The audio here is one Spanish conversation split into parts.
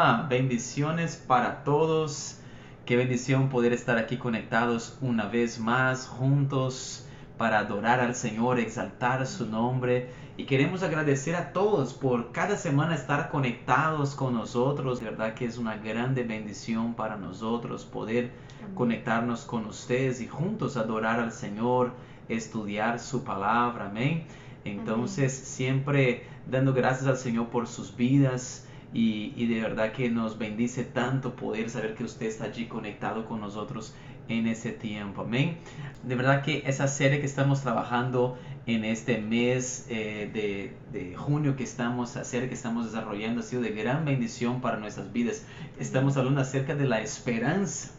Hola, bendiciones para todos. Qué bendición poder estar aquí conectados una vez más juntos para adorar al Señor, exaltar su nombre. Y queremos agradecer a todos por cada semana estar conectados con nosotros. De verdad que es una grande bendición para nosotros poder conectarnos con ustedes y juntos adorar al Señor, estudiar su palabra. Amén. Entonces, siempre dando gracias al Señor por sus vidas y, de verdad que nos bendice tanto poder saber que usted está allí conectado con nosotros en ese tiempo. Amén. De verdad que esa serie que estamos trabajando en este mes eh, de, de, junio que estamos hacer, que estamos desarrollando, ha sido de gran bendición para nuestras vidas. Estamos hablando acerca de la esperanza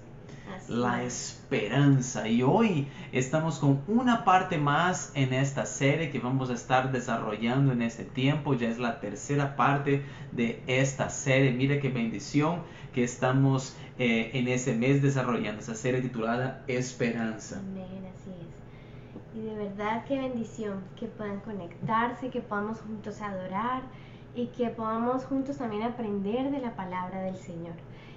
la esperanza. Y hoy estamos con una parte más en esta serie que vamos a estar desarrollando en este tiempo. Ya es la tercera parte de esta serie. Mire qué bendición que estamos eh, en ese mes desarrollando esa serie titulada Esperanza. Amén, así es. Y de verdad qué bendición que puedan conectarse, que podamos juntos adorar y que podamos juntos también aprender de la palabra del Señor.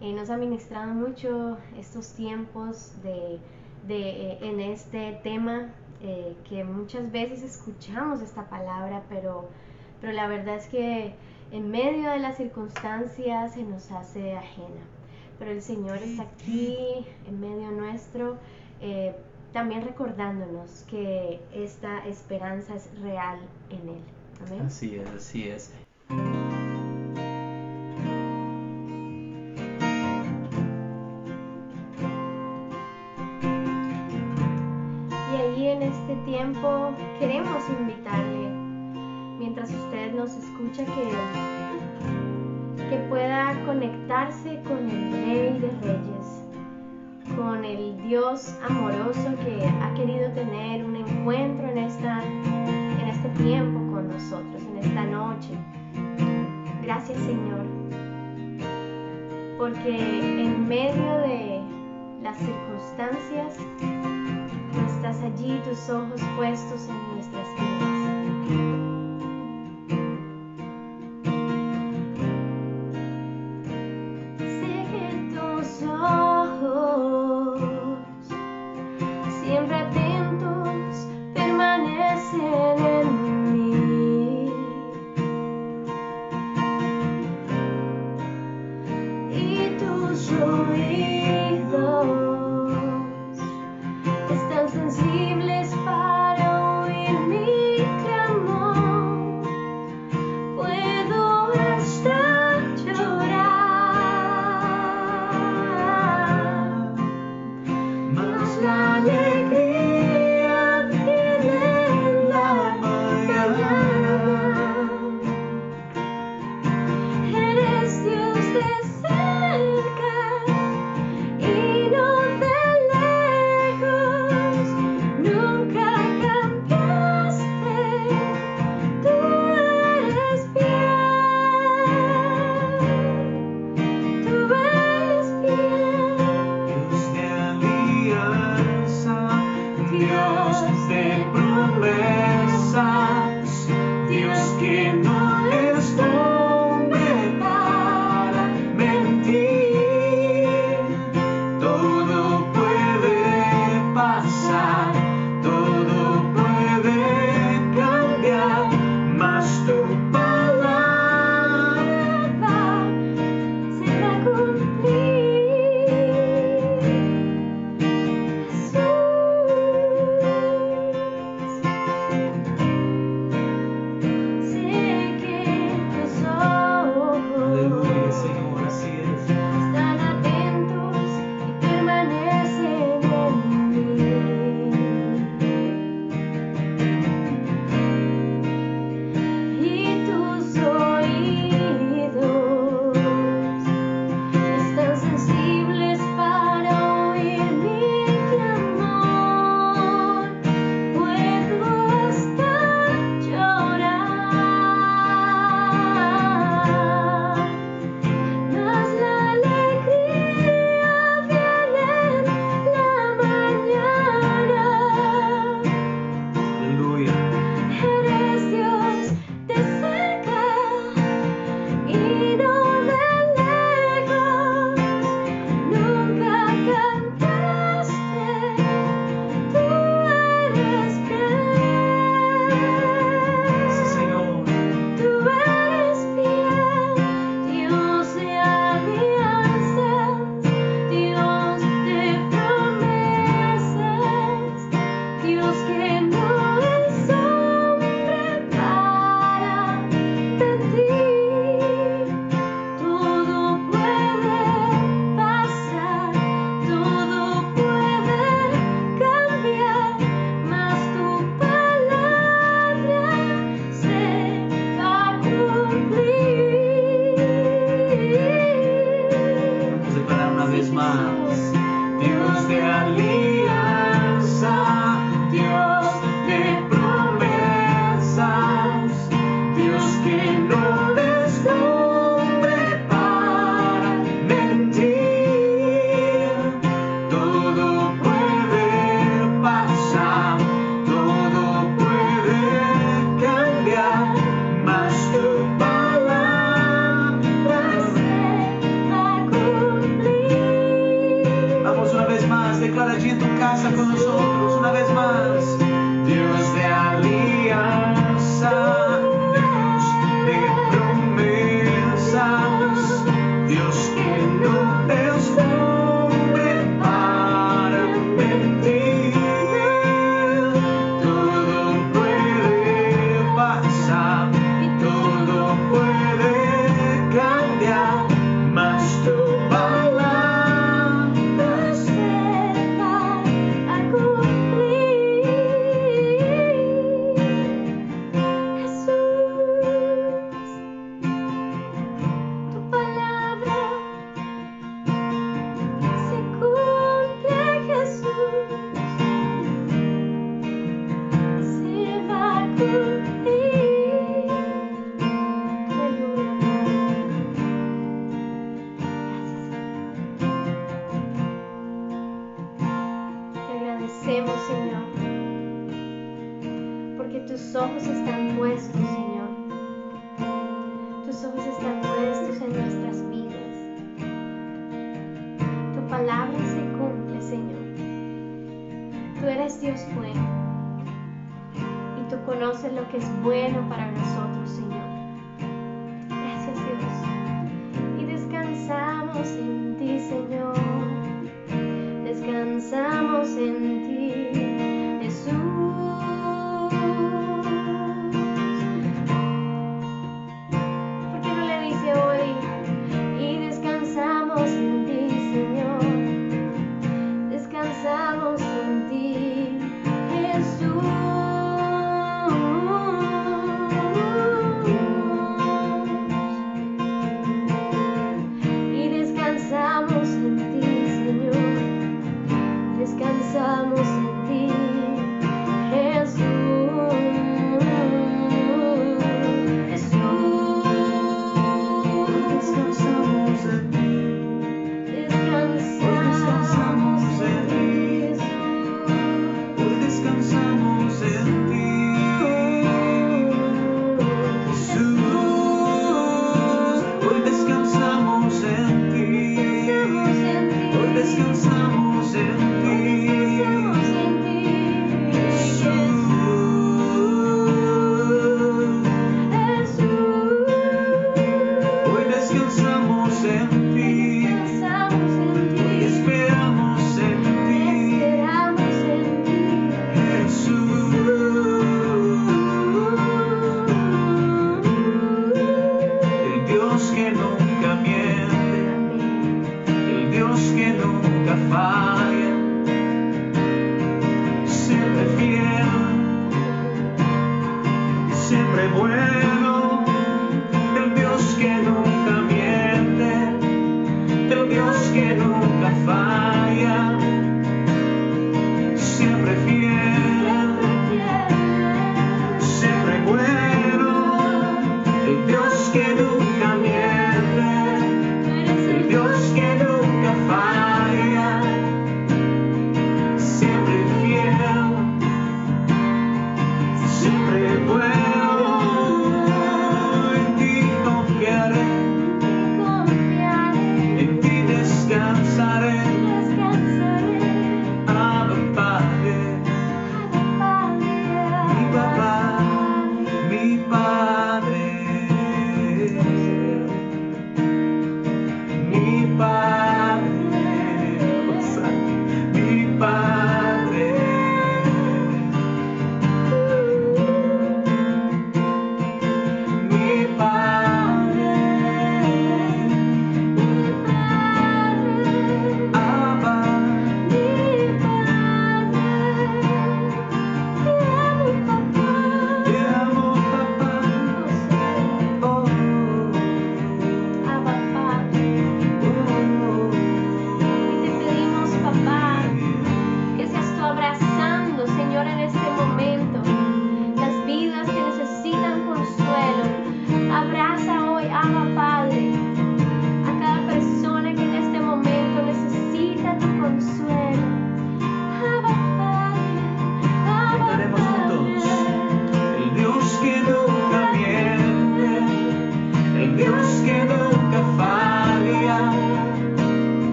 Eh, nos ha ministrado mucho estos tiempos de, eh, en este tema eh, que muchas veces escuchamos esta palabra, pero, pero la verdad es que en medio de las circunstancias se nos hace ajena. Pero el Señor está aquí en medio nuestro, también recordándonos que esta esperanza es real en Él. Amén. Así es, así es. Tiempo queremos invitarle, mientras usted nos escucha, que, que pueda conectarse con el Rey de Reyes, con el Dios amoroso que ha querido tener un encuentro en, esta, en este tiempo con nosotros, en esta noche. Gracias Señor, porque en medio de las circunstancias, estás allí, tus ojos puestos en nuestras vidas.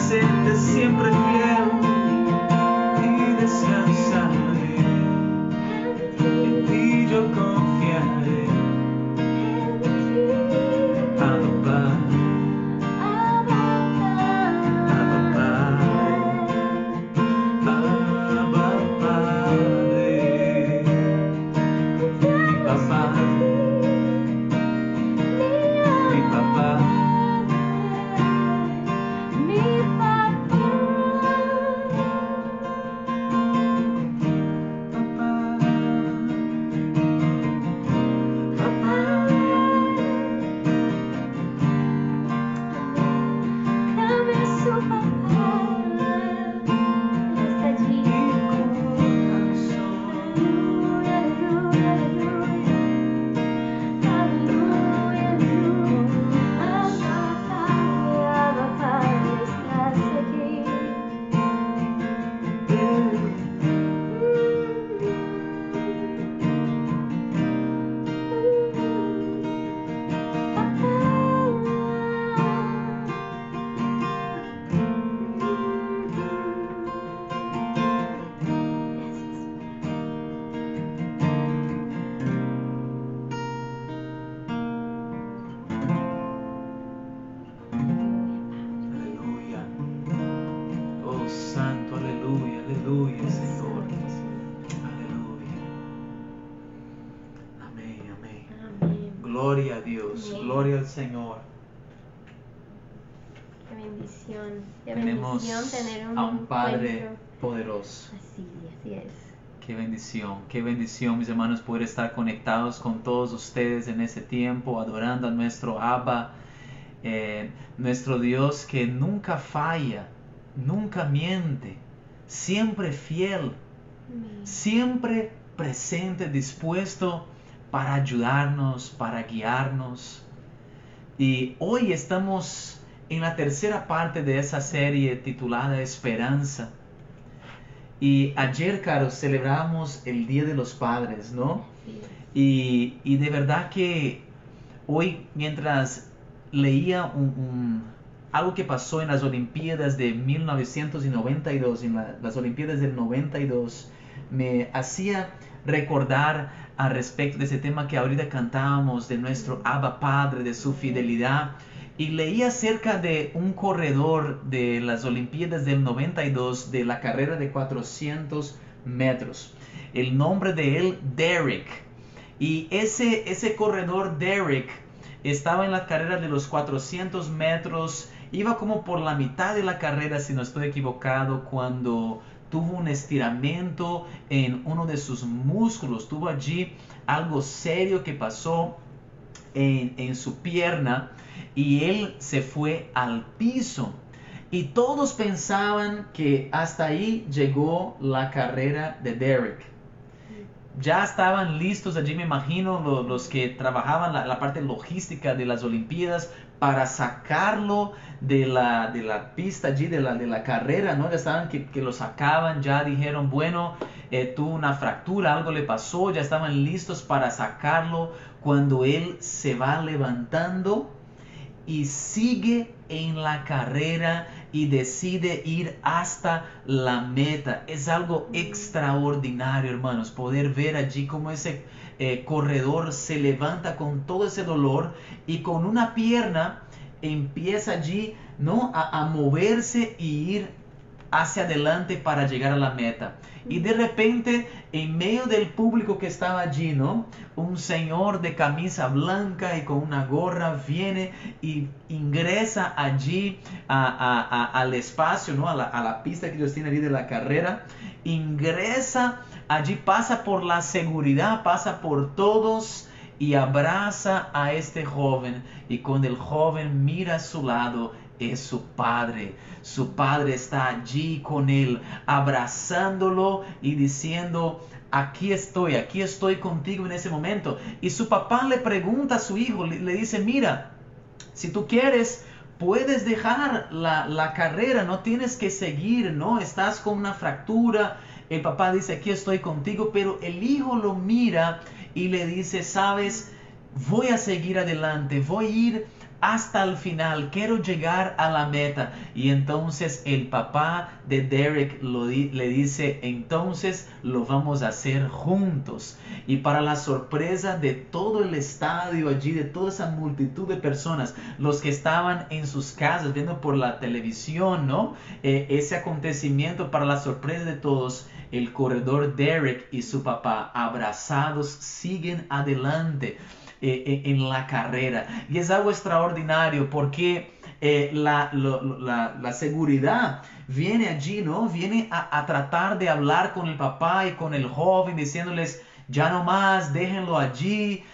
Presente, siempre fiel. Señor. Qué bendición, qué Tenemos bendición tener un a un Padre encuentro poderoso. así, así es. Qué bendición, qué bendición, mis hermanos, poder estar conectados con todos ustedes en ese tiempo, adorando a nuestro Abba, eh, nuestro Dios que nunca falla, nunca miente, siempre fiel, Amén. siempre presente, dispuesto para ayudarnos, para guiarnos. Y hoy estamos en la tercera parte de esa serie titulada Esperanza. Y ayer, Caro, celebramos el Día de los Padres, ¿no? Y, y de verdad que hoy, mientras leía un, un- algo que pasó en las Olimpiadas de 1992, en la- las Olimpiadas del 92, me hacía recordar al respecto de ese tema que ahorita cantábamos, de nuestro Abba Padre, de su fidelidad. Y leí acerca de un corredor de las Olimpiadas del 92 de la carrera de 400 metros. El nombre de él, Derek. Y ese, ese corredor Derek estaba en la carrera de los 400 metros, iba como por la mitad de la carrera, si no estoy equivocado, cuando tuvo un estiramiento en uno de sus músculos, tuvo allí algo serio que pasó en, en su pierna y él se fue al piso. Y todos pensaban que hasta ahí llegó la carrera de Derek ya estaban listos allí, me imagino, lo- los, que trabajaban la, la parte logística de las Olimpiadas para sacarlo de la, de la pista allí, de la, de la carrera, ¿no? Ya estaban que, que lo sacaban, ya dijeron, bueno, eh, tuvo una fractura, algo le pasó, ya estaban listos para sacarlo cuando él se va levantando y sigue en la carrera y decide ir hasta la meta. Es algo extraordinario, hermanos, poder ver allí cómo ese eh, corredor se levanta con todo ese dolor y con una pierna empieza allí, ¿no? A, a moverse y ir hacia adelante para llegar a la meta. Y de repente, en medio del público que estaba allí, ¿no? Un señor de camisa blanca y con una gorra viene y ingresa allí a- a- a- al espacio, ¿no? A la, a la pista que ellos tienen allí de la carrera. Ingresa allí, pasa por la seguridad, pasa por todos y abraza a este joven. Y cuando el joven mira a su lado, es su padre. Su padre está allí con él, abrazándolo y diciendo, aquí estoy, aquí estoy contigo en ese momento. Y su papá le pregunta a su hijo, le, dice, mira, si tú quieres, puedes dejar la, la carrera, no tienes que seguir, ¿no? Estás con una fractura, el papá dice, aquí estoy contigo, pero el hijo lo mira y le dice, sabes, voy a seguir adelante, voy a ir hasta el final, quiero llegar a la meta. Y entonces el papá de Derek le dice, entonces lo vamos a hacer juntos. Y para la sorpresa de todo el estadio allí, de toda esa multitud de personas, los que estaban en sus casas viendo por la televisión, ¿no? Eh, ese acontecimiento, para la sorpresa de todos, el corredor Derek y su papá abrazados siguen adelante. Eh, eh, en la carrera. Y es algo extraordinario porque eh, la, la, seguridad viene allí, ¿no? Viene a, tratar de hablar con el papá y con el joven, diciéndoles, ya no más, déjenlo allí.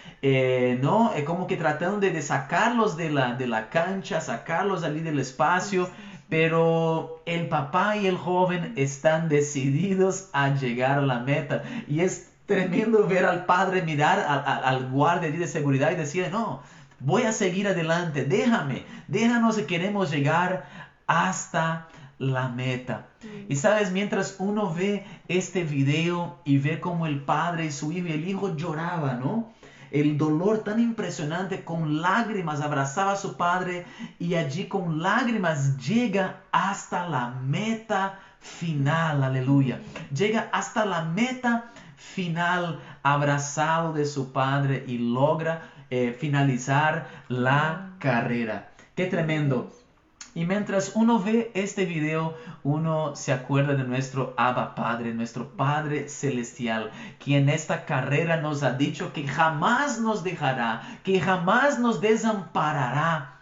¿no? Es como que tratando de, sacarlos de la, de la cancha, sacarlos allí del espacio, pero el papá y el joven están decididos a llegar a la meta. Y es Tremendo ver al padre mirar al, guardia de seguridad y decir, no, voy a seguir adelante, déjame, déjanos que queremos llegar hasta la meta. Y sabes, mientras uno ve este video y ve como el padre y su hijo y el hijo lloraba, ¿no? El dolor tan impresionante, con lágrimas abrazaba a su padre y allí con lágrimas llega hasta la meta final, aleluya. Llega hasta la meta final abrazado de su padre y logra eh, finalizar la carrera. Qué tremendo. Y mientras uno ve este video, uno se acuerda de nuestro Abba Padre, nuestro Padre Celestial, quien en esta carrera nos ha dicho que jamás nos dejará, que jamás nos desamparará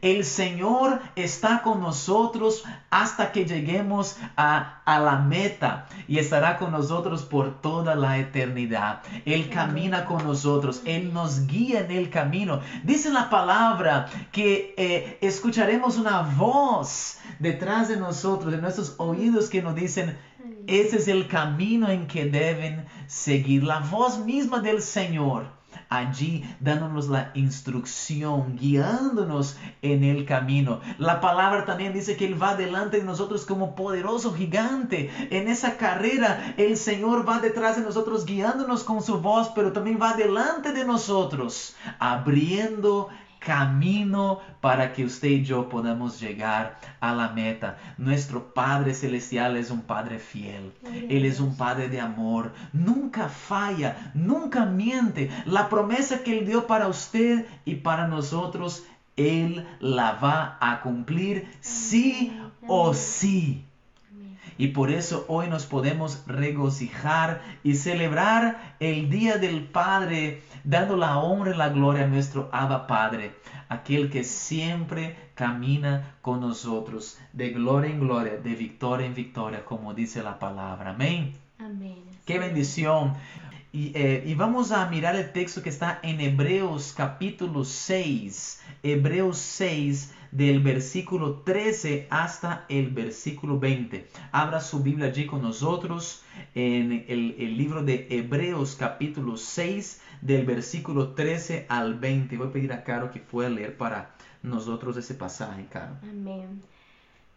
el Señor está con nosotros hasta que lleguemos a, la meta y estará con nosotros por toda la eternidad. Él camina con nosotros, Él nos guía en el camino. Dice la palabra que eh, escucharemos una voz detrás de nosotros, de nuestros oídos que nos dicen, ese es el camino en que deben seguir. La voz misma del Señor allí dándonos la instrucción, guiándonos en el camino. La palabra también dice que Él va delante de nosotros como poderoso gigante. En esa carrera el Señor va detrás de nosotros guiándonos con su voz, pero también va delante de nosotros, abriendo camino para que usted y yo podamos llegar a la meta. Nuestro Padre Celestial es un Padre fiel. Él es un Padre de amor. Nunca falla, nunca miente. La promesa que Él dio para usted y para nosotros, Él la va a cumplir sí o sí. Y por eso hoy nos podemos regocijar y celebrar el Día del Padre, dando la honra y la gloria a nuestro Abba Padre, aquel que siempre camina con nosotros, de gloria en gloria, de victoria en victoria, como dice la palabra. Amén. Amén. Qué bendición. Y, eh, y, vamos a mirar el texto que está en Hebreos capítulo 6. Hebreos 6 del versículo 13 hasta el versículo 20. Abra su Biblia allí con nosotros en el, libro de Hebreos capítulo 6 del versículo 13 al 20. Voy a pedir a Caro que pueda leer para nosotros ese pasaje, Caro. Amén.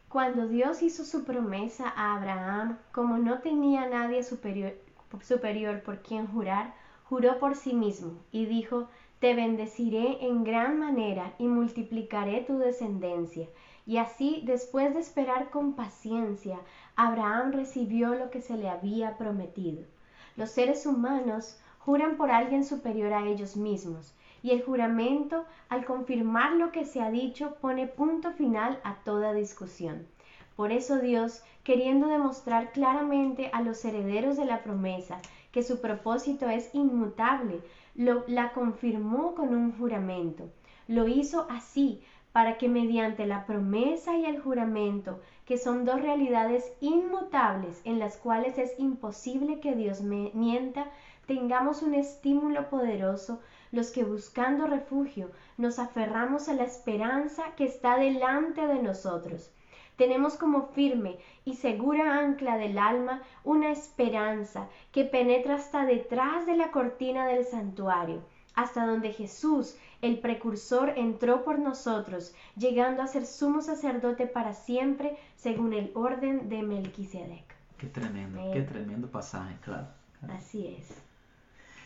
Cuando Dios hizo su promesa a Abraham, como no tenía nadie superior, superior por quien jurar, juró por sí mismo y dijo, te bendeciré en gran manera y multiplicaré tu descendencia. Y así, después de esperar con paciencia, Abraham recibió lo que se le había prometido. Los seres humanos juran por alguien superior a ellos mismos, y el juramento, al confirmar lo que se ha dicho, pone punto final a toda discusión. Por eso Dios, queriendo demostrar claramente a los herederos de la promesa que su propósito es inmutable, la confirmó con un juramento. Lo hizo así para que mediante la promesa y el juramento, que son dos realidades inmutables en las cuales es imposible que Dios mienta, tengamos un estímulo poderoso los que buscando refugio nos aferramos a la esperanza que está delante de nosotros tenemos como firme y segura ancla del alma una esperanza que penetra hasta detrás de la cortina del santuario, hasta donde Jesús, el precursor, entró por nosotros, llegando a ser sumo sacerdote para siempre, según el orden de Melquisedec. Qué tremendo, qué tremendo pasaje, claro. Así es.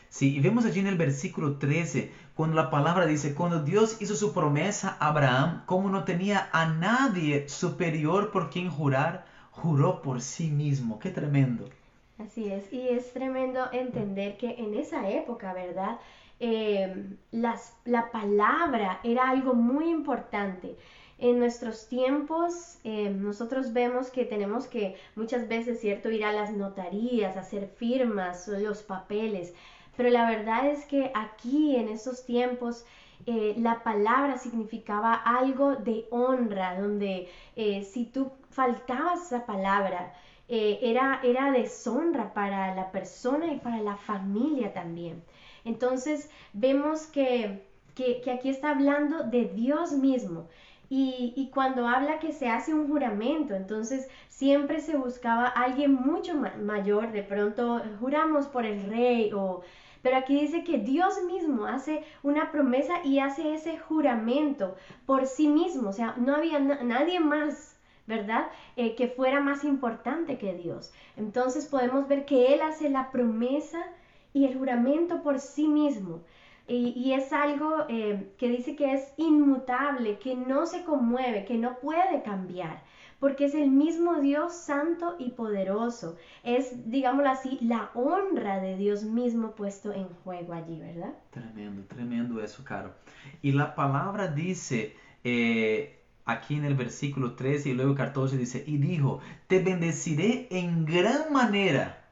Sí, y vemos allí en el versículo 13, cuando la palabra dice, cuando Dios hizo su promesa a Abraham, como no tenía a nadie superior por quien jurar, juró por sí mismo. Qué tremendo. Así es, y es tremendo entender que en esa época, ¿verdad? Em, las, la palabra era algo muy importante. En nuestros tiempos em, nosotros vemos que tenemos que muchas veces, ¿cierto?, ir a las notarías, hacer firmas, los papeles, pero la verdad es que aquí en esos tiempos eh, la palabra significaba algo de honra, donde eh, si tú faltabas esa palabra, eh, era, era deshonra para la persona y para la familia también. Entonces vemos que, que, aquí está hablando de Dios mismo. Y, y, cuando habla que se hace un juramento, entonces siempre se buscaba alguien mucho mayor, de pronto juramos por el rey o... Pero aquí dice que Dios mismo hace una promesa y hace ese juramento por sí mismo, o sea, no había nadie más ¿verdad? Eh, que fuera más importante que Dios. Entonces podemos ver que Él hace la promesa y el juramento por sí mismo. Y, es algo eh, que dice que es inmutable, que no se conmueve, que no puede cambiar, porque es el mismo Dios santo y poderoso. Es, digámoslo así, la honra de Dios mismo puesto en juego allí, ¿verdad? Tremendo, tremendo eso, Caro. Y la palabra dice, eh, aquí en el versículo 13 y luego 14 dice, y dijo, te bendeciré en gran manera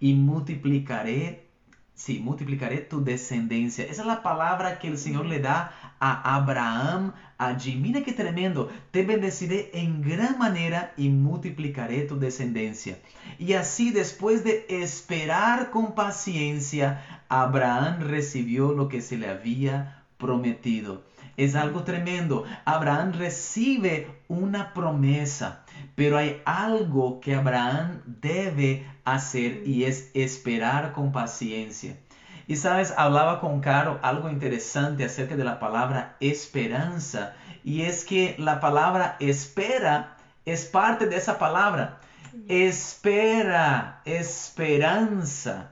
y multiplicaré, sí, multiplicaré tu descendencia. Esa es la palabra que el Señor le da a Abraham allí. Mira qué tremendo, te bendeciré en gran manera y multiplicaré tu descendencia. Y así después de esperar con paciencia, Abraham recibió lo que se le había prometido. Es algo tremendo. Abraham recibe una promesa, pero hay algo que Abraham debe hacer y es esperar con paciencia. Y sabes, hablaba con Caro algo interesante acerca de la palabra esperanza. Y es que la palabra espera es parte de esa palabra. Espera, esperanza.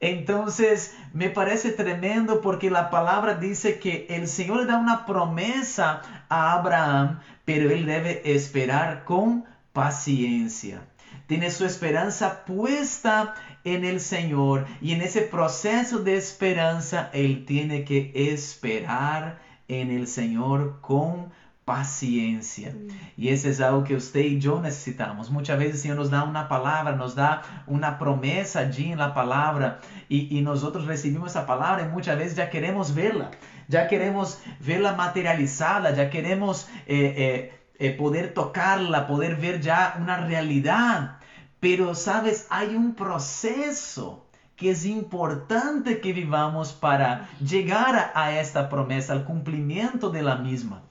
Entonces, me parece tremendo porque la palabra dice que el Señor le da una promesa a Abraham, pero él debe esperar con paciencia. Tiene su esperanza puesta en el Señor y en ese proceso de esperanza él tiene que esperar en el Señor con paciencia. Mm. Y eso es algo que usted y yo necesitamos. Muchas veces el Señor nos da una palabra, nos da una promesa allí en la palabra y, nosotros recibimos esa palabra y muchas veces ya queremos verla, ya queremos verla materializada, ya queremos eh, eh, eh, poder tocarla, poder ver ya una realidad. Pero, sabes, hay un proceso que es importante que vivamos para llegar a esta promesa, al cumplimiento de la misma.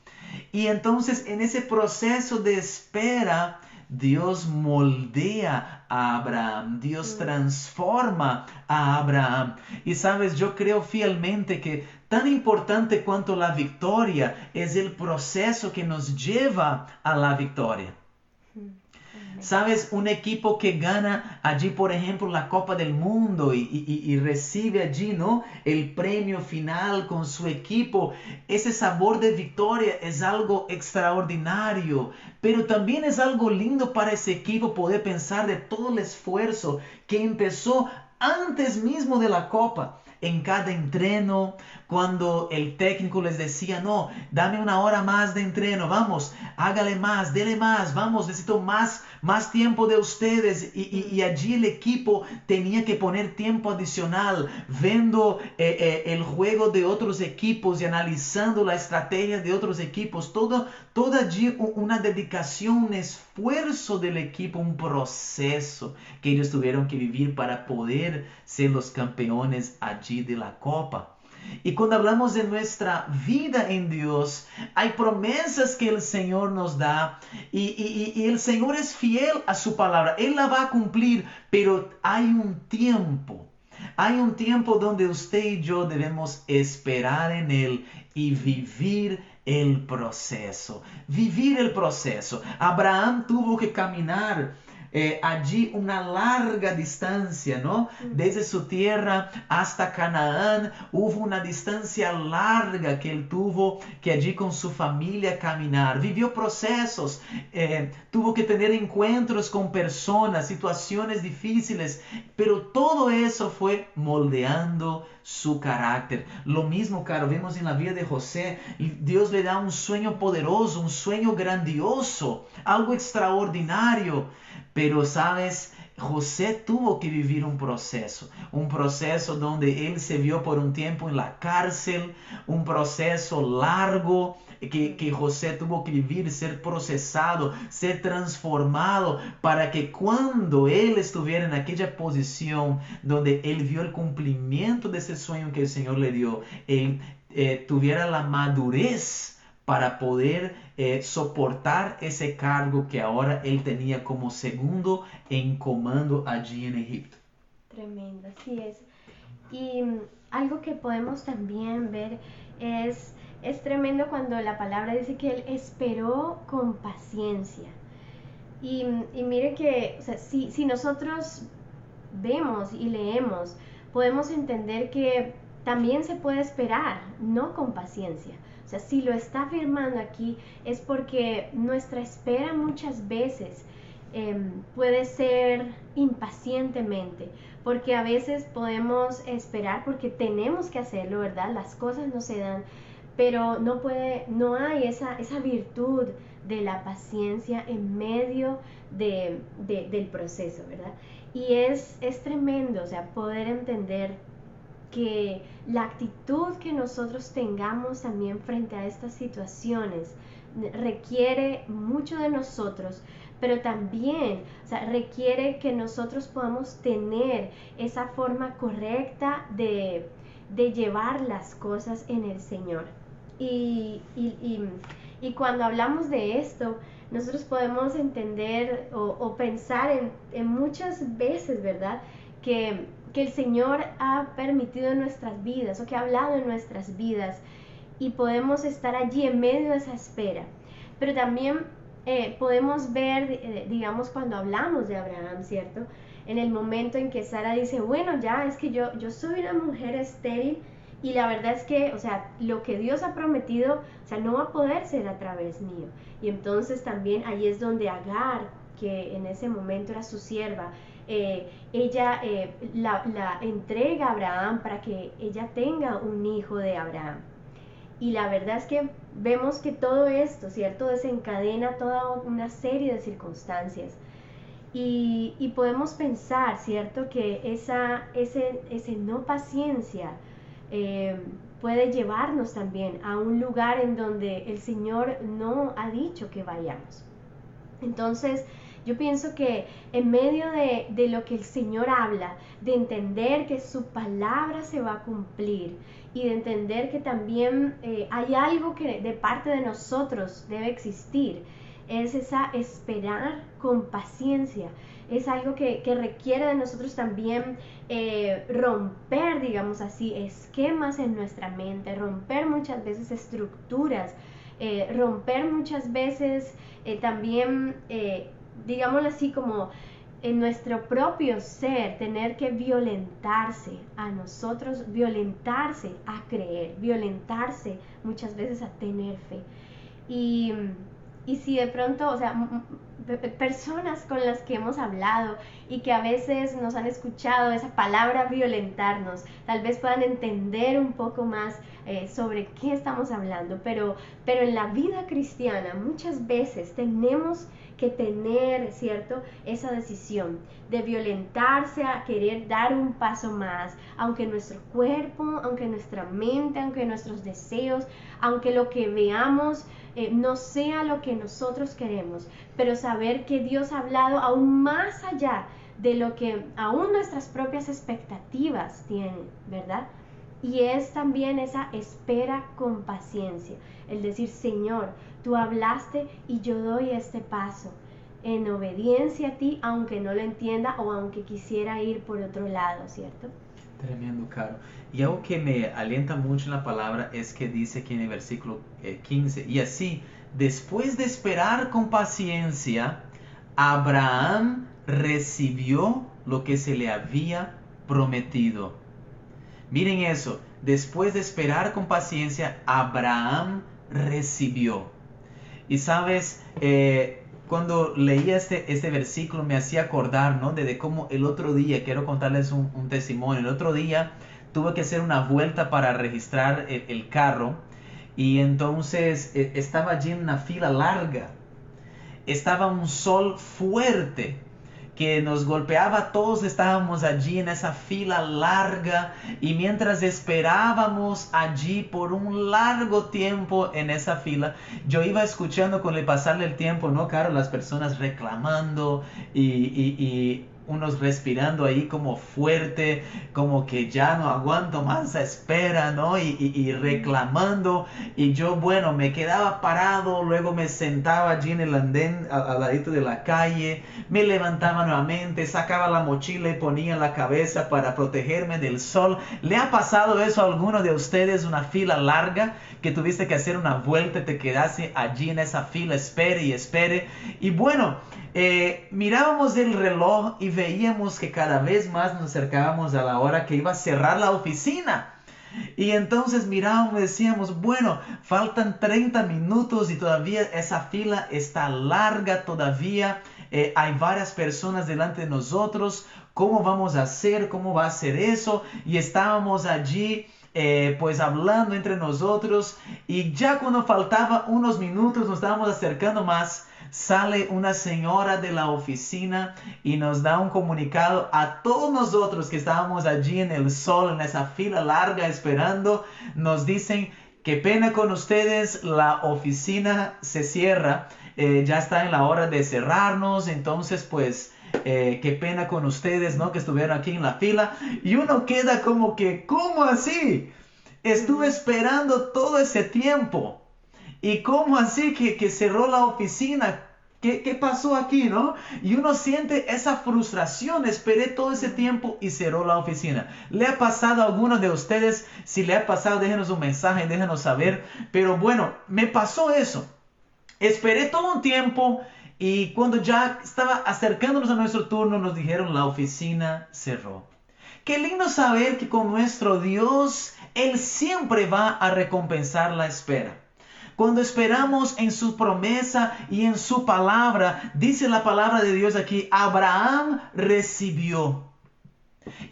Y entonces en ese proceso de espera, Dios moldea a Abraham, Dios mm. transforma a Abraham. Y sabes, yo creo fielmente que tan importante cuanto la victoria es el proceso que nos lleva a la victoria. Mm. Sabes, un equipo que gana allí, por ejemplo, la Copa del Mundo y, recibe allí, ¿no? El premio final con su equipo. Ese sabor de victoria es algo extraordinario, pero también es algo lindo para ese equipo poder pensar de todo el esfuerzo que empezó antes mismo de la Copa en cada entreno, cuando el técnico les decía, no, dame una hora más de entreno, vamos, hágale más, dele más, vamos, necesito más, más tiempo de ustedes. Y, allí el equipo tenía que poner tiempo adicional, viendo eh, eh, el juego de otros equipos y analizando la estrategia de otros equipos. Todo, toda allí una dedicación, un esfuerzo del equipo, un proceso que ellos tuvieron que vivir para poder ser los campeones allí de la copa. Y cuando hablamos de nuestra vida en Dios, hay promesas que el Señor nos da y, y, el Señor es fiel a su palabra. Él la va a cumplir, pero hay un tiempo. Hay un tiempo donde usted y yo debemos esperar en Él y vivir el proceso. Vivir el proceso. Abraham tuvo que caminar eh, allí una larga distancia, ¿no? Desde su tierra hasta Canaán hubo una distancia larga que él tuvo que allí con su familia caminar. Vivió procesos, eh, tuvo que tener encuentros con personas, situaciones difíciles, pero todo eso fue moldeando su carácter. Lo mismo, caro, vemos en la vida de José, Dios le da un sueño poderoso, un sueño grandioso, algo extraordinario. Pero, sabes, José tuvo que vivir un proceso, un proceso donde él se vio por un tiempo en la cárcel, un proceso largo que, que, José tuvo que vivir, ser procesado, ser transformado, para que cuando él estuviera en aquella posición donde él vio el cumplimiento de ese sueño que el Señor le dio, él eh, tuviera la madurez para poder eh, soportar ese cargo que ahora él tenía como segundo en comando allí en Egipto. Tremendo, así es. Y mm, algo que podemos también ver es, es tremendo cuando la palabra dice que él esperó con paciencia. Y, mm, y mire que si, si nosotros vemos y leemos, podemos entender que también se puede esperar, no con paciencia si lo está afirmando aquí es porque nuestra espera muchas veces em, puede ser impacientemente, porque a veces podemos esperar porque tenemos que hacerlo, ¿verdad? Las cosas no se dan, pero no puede, no hay esa, esa virtud de la paciencia en medio del proceso, ¿verdad? Y es, es tremendo, o sea, poder entender que la actitud que nosotros tengamos también frente a estas situaciones requiere mucho de nosotros, pero también requiere que nosotros podamos tener esa forma correcta de, llevar las cosas en el Señor. Y, cuando hablamos de esto, nosotros podemos entender o, pensar en, en, muchas veces, ¿verdad? Que que el Señor ha permitido en nuestras vidas o que ha hablado en nuestras vidas y podemos estar allí en medio de esa espera. Pero también eh, podemos ver, eh, digamos, cuando hablamos de Abraham, ¿cierto? En el momento en que Sara dice, bueno, ya es que yo, yo soy una mujer estéril y la verdad es que, o sea, lo que Dios ha prometido, o sea, no va a poder ser a través mío. Y entonces también ahí es donde Agar, que en ese momento era su sierva, eh, ella eh, la, entrega a Abraham para que ella tenga un hijo de Abraham. Y la verdad es que vemos que todo esto, ¿cierto? Desencadena toda una serie de circunstancias. Y, podemos pensar, ¿cierto? Que esa ese, ese no paciencia eh, puede llevarnos también a un lugar en donde el Señor no ha dicho que vayamos. Entonces, yo pienso que en medio de, lo que el Señor habla, de entender que su palabra se va a cumplir y de entender que también eh, hay algo que de parte de nosotros debe existir, es esa esperar con paciencia. Es algo que, requiere de nosotros también eh, romper, digamos así, esquemas en nuestra mente, romper muchas veces estructuras, eh, romper muchas veces también digámoslo así, como en nuestro propio ser, tener que violentarse a nosotros, violentarse a creer, violentarse muchas veces a tener fe. Y, y si de pronto, o sea, personas con las que hemos hablado y que a veces nos han escuchado esa palabra violentarnos, tal vez puedan entender un poco más eh, sobre qué estamos hablando, pero, pero en la vida cristiana muchas veces tenemos que tener, ¿cierto? Esa decisión de violentarse a querer dar un paso más, aunque nuestro cuerpo, aunque nuestra mente, aunque nuestros deseos, aunque lo que veamos eh, no sea lo que nosotros queremos, pero saber que Dios ha hablado aún más allá de lo que aún nuestras propias expectativas tienen, ¿verdad? Y es también esa espera con paciencia, el decir, Señor, tú hablaste y yo doy este paso en obediencia a ti, aunque no lo entienda o aunque quisiera ir por otro lado, ¿cierto? Tremendo, Caro. Y algo que me alienta mucho en la palabra es que dice aquí en el versículo 15, eh, y así, después de esperar con paciencia, Abraham recibió lo que se le había prometido. Miren eso, después de esperar con paciencia, Abraham recibió. Y sabes, eh, cuando leía este, este versículo me hacía acordar, ¿no? De, cómo el otro día, quiero contarles un, testimonio, el otro día tuve que hacer una vuelta para registrar el, carro y entonces eh, estaba allí en una fila larga, estaba un sol fuerte que nos golpeaba, todos estábamos allí en esa fila larga y mientras esperábamos allí por un largo tiempo en esa fila, yo iba escuchando con el pasar del tiempo, ¿no? Claro, las personas reclamando y, y unos respirando ahí como fuerte, como que ya no aguanto más espera, ¿no? Y, reclamando. Y yo, bueno, me quedaba parado, luego me sentaba allí en el andén al, ladito de la calle, me levantaba nuevamente, sacaba la mochila y ponía la cabeza para protegerme del sol. ¿Le ha pasado eso a alguno de ustedes, una fila larga, que tuviste que hacer una vuelta, y te quedaste allí en esa fila, espere y espere? Y bueno, eh, mirábamos el reloj y veíamos que cada vez más nos acercábamos a la hora que iba a cerrar la oficina. Y entonces mirábamos decíamos, bueno, faltan 30 minutos y todavía esa fila está larga, todavía eh, hay varias personas delante de nosotros, ¿cómo vamos a hacer? ¿Cómo va a ser eso? Y estábamos allí. Eh, pues hablando entre nosotros y ya cuando faltaba unos minutos nos estábamos acercando más sale una señora de la oficina y nos da un comunicado a todos nosotros que estábamos allí en el sol, en esa fila larga esperando. Nos dicen, qué pena con ustedes, la oficina se cierra, eh, ya está en la hora de cerrarnos, entonces pues... Eh, qué pena con ustedes, ¿no? Que estuvieron aquí en la fila. Y uno queda como que, ¿cómo así? Estuve esperando todo ese tiempo. ¿Y cómo así que, cerró la oficina? ¿Qué, ¿Qué, pasó aquí, no? Y uno siente esa frustración. Esperé todo ese tiempo y cerró la oficina. ¿Le ha pasado a alguno de ustedes? Si le ha pasado, déjenos un mensaje, déjenos saber. Pero bueno, me pasó eso. Esperé todo un tiempo y cuando ya estaba acercándonos a nuestro turno, nos dijeron la oficina cerró. Qué lindo saber que con nuestro Dios, Él siempre va a recompensar la espera. Cuando esperamos en su promesa y en su palabra, dice la palabra de Dios aquí, Abraham recibió.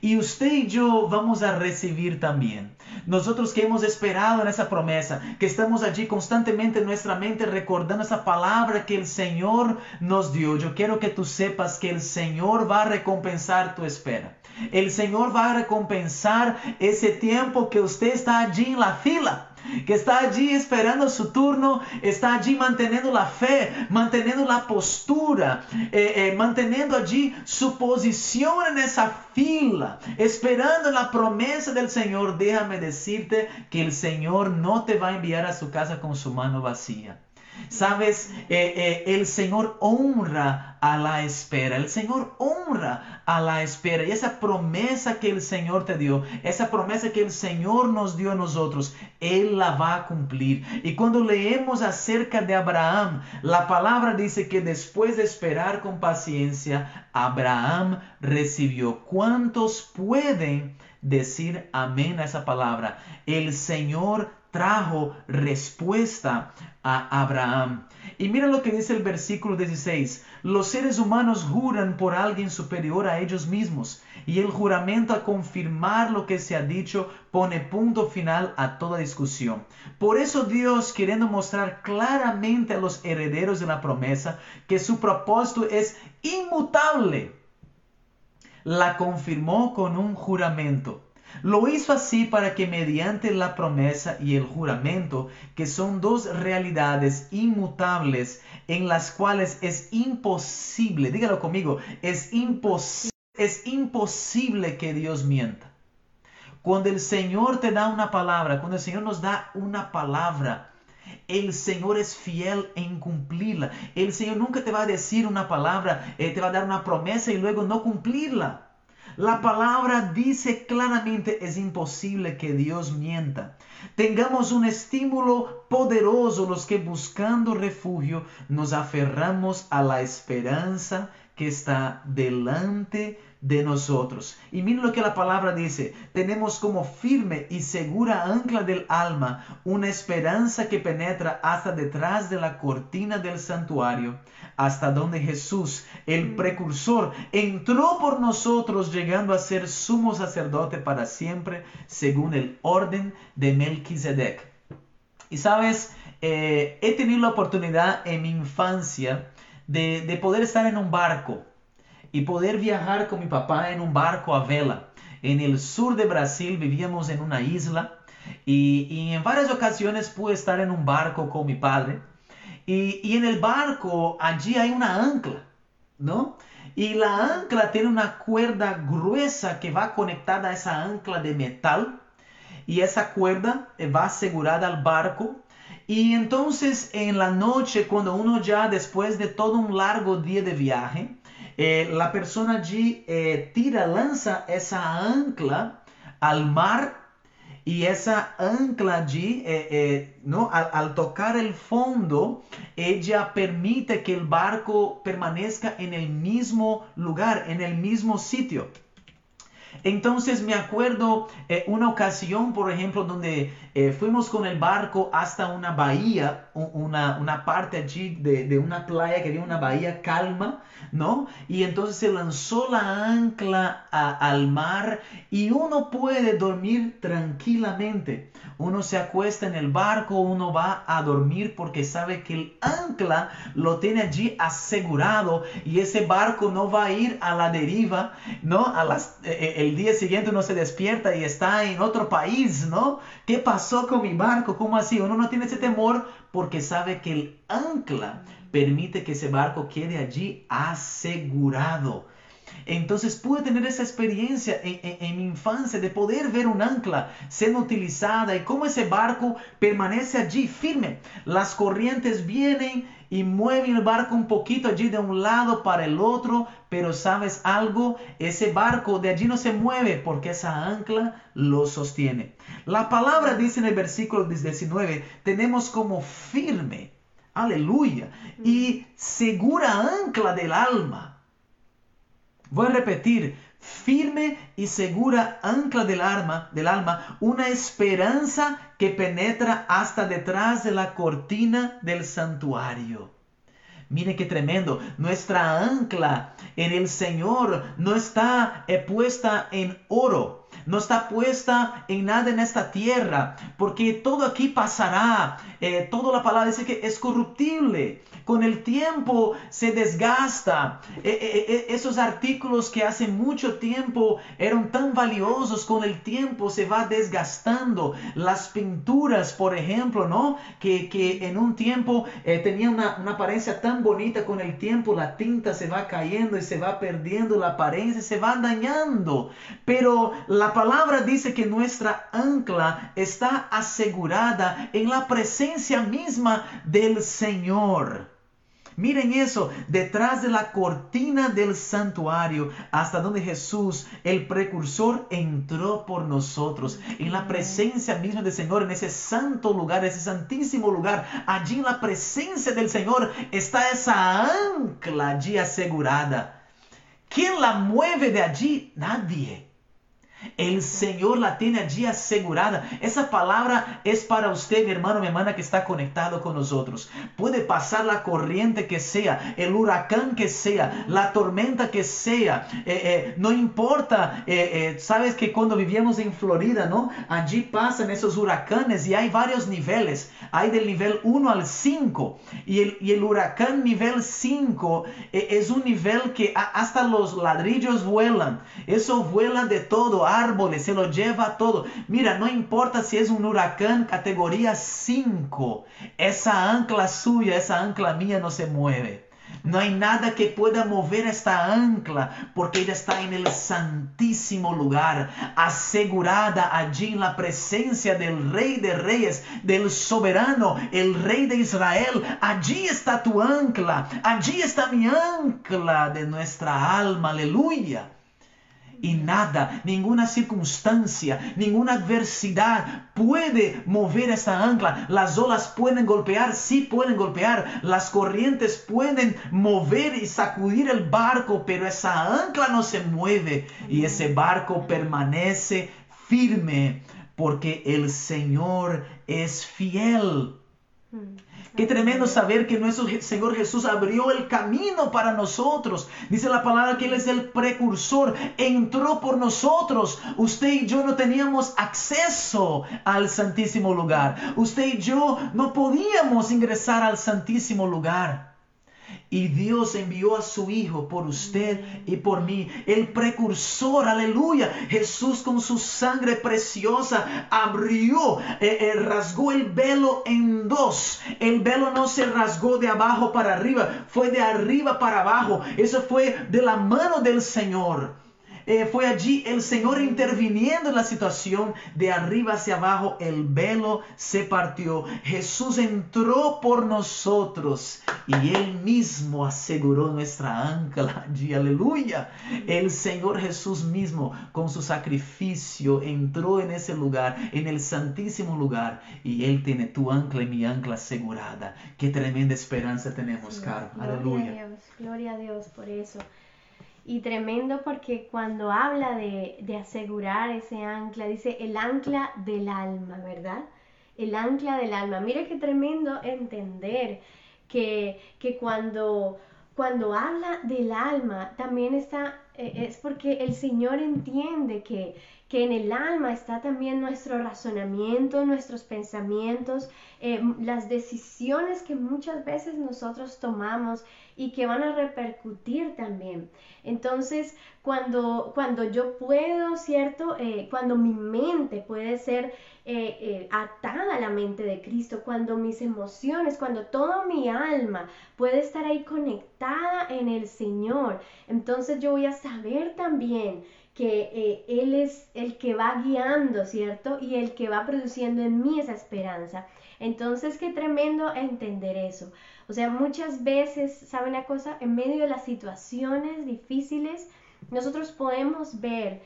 Y usted y yo vamos a recibir también. Nosotros que hemos esperado en esa promesa, que estamos allí constantemente en nuestra mente recordando esa palabra que el Señor nos dio. Yo quiero que tú sepas que el Señor va a recompensar tu espera. El Señor va a recompensar ese tiempo que usted está allí en la fila que está allí esperando su turno, está allí manteniendo la fe, manteniendo la postura, eh, eh, manteniendo allí su posición en esa fila, esperando la promesa del Señor. Déjame decirte que el Señor no te va a enviar a su casa con su mano vacía. Sabes, eh, el Señor honra a la espera, el Señor honra a la espera. Y esa promesa que el Señor te dio, esa promesa que el Señor nos dio a nosotros, Él la va a cumplir. Y cuando leemos acerca de Abraham, la palabra dice que después de esperar con paciencia, Abraham recibió. ¿Cuántos pueden decir amén a esa palabra? El Señor trajo respuesta a Abraham. Y mira lo que dice el versículo 16. Los seres humanos juran por alguien superior a ellos mismos y el juramento a confirmar lo que se ha dicho pone punto final a toda discusión. Por eso Dios, queriendo mostrar claramente a los herederos de la promesa que su propósito es inmutable, la confirmó con un juramento lo hizo así para que mediante la promesa y el juramento, que son dos realidades inmutables en las cuales es imposible, dígalo conmigo, es, imposible, que Dios mienta. Cuando el Señor te da una palabra, cuando el Señor nos da una palabra, el Señor es fiel en cumplirla. El Señor nunca te va a decir una palabra, eh, te va a dar una promesa y luego no cumplirla. La palabra dice claramente es imposible que Dios mienta. Tengamos un estímulo poderoso los que buscando refugio nos aferramos a la esperanza que está delante de nosotros. Y miren lo que la palabra dice. Tenemos como firme y segura ancla del alma una esperanza que penetra hasta detrás de la cortina del santuario, hasta donde Jesús, el mm. precursor, entró por nosotros llegando a ser sumo sacerdote para siempre, según el orden de Melquisedec. Y sabes, eh, he tenido la oportunidad en mi infancia de, de poder estar en un barco y poder viajar con mi papá en un barco a vela. En el sur de Brasil vivíamos en una isla y, en varias ocasiones pude estar en un barco con mi padre y, y, en el barco allí hay una ancla, ¿no? Y la ancla tiene una cuerda gruesa que va conectada a esa ancla de metal y esa cuerda va asegurada al barco. Y entonces en la noche, cuando uno ya después de todo un largo día de viaje, eh, la persona allí eh, tira, lanza esa ancla al mar y esa ancla allí, eh, ¿no? al, tocar el fondo, ella permite que el barco permanezca en el mismo lugar, en el mismo sitio. Entonces me acuerdo eh, una ocasión, por ejemplo, donde eh, fuimos con el barco hasta una bahía, una, una parte allí de, de, una playa que había una bahía calma, ¿no? Y entonces se lanzó la ancla al mar y uno puede dormir tranquilamente. Uno se acuesta en el barco, uno va a dormir porque sabe que el ancla lo tiene allí asegurado y ese barco no va a ir a la deriva, ¿no? A las, eh, el día siguiente uno se despierta y está en otro país, ¿no? ¿Qué pasó con mi barco? ¿Cómo así? Uno no tiene ese temor porque sabe que el ancla permite que ese barco quede allí asegurado. Entonces pude tener esa experiencia en, mi infancia de poder ver un ancla siendo utilizada y cómo ese barco permanece allí firme. Las corrientes vienen y mueven el barco un poquito allí de un lado para el otro, pero sabes algo, ese barco de allí no se mueve porque esa ancla lo sostiene. La palabra dice en el versículo 19, tenemos como firme, aleluya, y segura ancla del alma Voy a repetir, firme y segura ancla del alma, del alma, una esperanza que penetra hasta detrás de la cortina del santuario. Mire qué tremendo. Nuestra ancla en el Señor no está eh, puesta en oro no está puesta en nada en esta tierra, porque todo aquí pasará. Eh, toda la palabra dice que es corruptible. Con el tiempo se desgasta. Eh, eh, esos artículos que hace mucho tiempo eran tan valiosos, con el tiempo se va desgastando. Las pinturas, por ejemplo, ¿no? Que, que en un tiempo tenían una, una apariencia tan bonita, con el tiempo la tinta se va cayendo y se va perdiendo la apariencia, se va dañando. Pero la palabra dice que nuestra ancla está asegurada en la presencia misma del Señor. Miren eso, detrás de la cortina del santuario, hasta donde Jesús, el precursor, entró por nosotros, en la presencia misma del Señor, en ese santo lugar, ese santísimo lugar, allí en la presencia del Señor está esa ancla allí asegurada. ¿Quién la mueve de allí? Nadie. El Señor la tiene allí asegurada. Esa palabra es para usted, mi hermano, mi hermana, que está conectado con nosotros. Puede pasar la corriente que sea, el huracán que sea, la tormenta que sea. Eh, eh, no importa, eh, sabes que cuando vivíamos en Florida, ¿no? Allí pasan esos huracanes y hay varios niveles. Hay del nivel 1 al 5. Y el, y el huracán nivel 5 es un nivel que hasta los ladrillos vuelan. Eso vuela de todo árboles, se lo lleva todo. Mira, no importa si es un huracán categoría 5, esa ancla suya, esa ancla mía no se mueve. No hay nada que pueda mover esta ancla porque ella está en el santísimo lugar, asegurada allí en la presencia del Rey de Reyes, del soberano, el Rey de Israel. Allí está tu ancla, allí está mi ancla de nuestra alma, aleluya. Y nada, ninguna circunstancia, ninguna adversidad puede mover esta ancla. Las olas pueden golpear, sí pueden golpear, las corrientes pueden mover y sacudir el barco, pero esa ancla no se mueve y ese barco permanece firme porque el Señor es fiel. Mm. Qué tremendo saber que nuestro Señor Jesús abrió el camino para nosotros. Dice la palabra que Él es el precursor. Entró por nosotros. Usted y yo no teníamos acceso al Santísimo lugar. Usted y yo no podíamos ingresar al Santísimo lugar. Y Dios envió a su Hijo por usted y por mí, el precursor, aleluya. Jesús con su sangre preciosa abrió, eh, eh, rasgó el velo en dos. El velo no se rasgó de abajo para arriba, fue de arriba para abajo. Eso fue de la mano del Señor. Eh, fue allí el Señor interviniendo en la situación de arriba hacia abajo, el velo se partió, Jesús entró por nosotros y Él mismo aseguró nuestra ancla allí, aleluya. El Señor Jesús mismo con su sacrificio entró en ese lugar, en el santísimo lugar y Él tiene tu ancla y mi ancla asegurada. Qué tremenda esperanza tenemos, Caro. Aleluya. Gloria a Dios, gloria a Dios por eso y tremendo porque cuando habla de, de, asegurar ese ancla, dice el ancla del alma, ¿verdad? El ancla del alma. Mire qué tremendo entender que, que cuando, cuando habla del alma, también está, eh, es porque el Señor entiende que, que en el alma está también nuestro razonamiento, nuestros pensamientos, eh, las decisiones que muchas veces nosotros tomamos y que van a repercutir también. Entonces, cuando, cuando yo puedo, ¿cierto? Eh, cuando mi mente puede ser eh, atada a la mente de Cristo, cuando mis emociones, cuando toda mi alma puede estar ahí conectada en el Señor, entonces yo voy a saber también que eh, Él es el que va guiando, ¿cierto? Y el que va produciendo en mí esa esperanza. Entonces, qué tremendo entender eso. O sea, muchas veces, ¿saben una cosa? En medio de las situaciones difíciles, nosotros podemos ver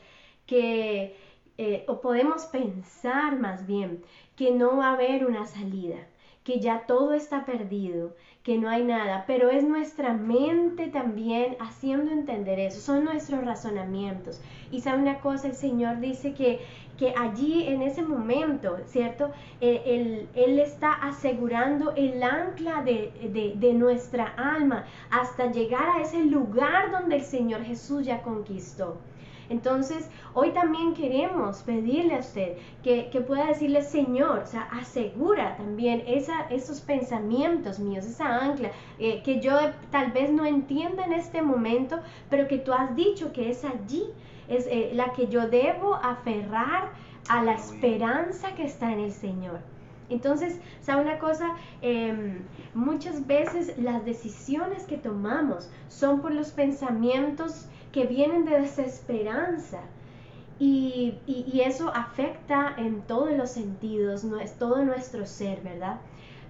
que, eh, o podemos pensar más bien, que no va a haber una salida que ya todo está perdido, que no hay nada, pero es nuestra mente también haciendo entender eso, son nuestros razonamientos. Y sabe una cosa, el Señor dice que, que allí en ese momento, ¿cierto? Eh, él, está asegurando el ancla de, de nuestra alma hasta llegar a ese lugar donde el Señor Jesús ya conquistó. Entonces, hoy también queremos pedirle a usted que, pueda decirle, Señor, o sea, asegura también esa, esos pensamientos míos, esa ancla, eh, que yo tal vez no entienda en este momento, pero que tú has dicho que es allí, es eh, la que yo debo aferrar a la esperanza que está en el Señor. Entonces, ¿sabe una cosa? Em, muchas veces las decisiones que tomamos son por los pensamientos que vienen de desesperanza. Y, y, eso afecta en todos los sentidos, no, es todo nuestro ser, ¿verdad?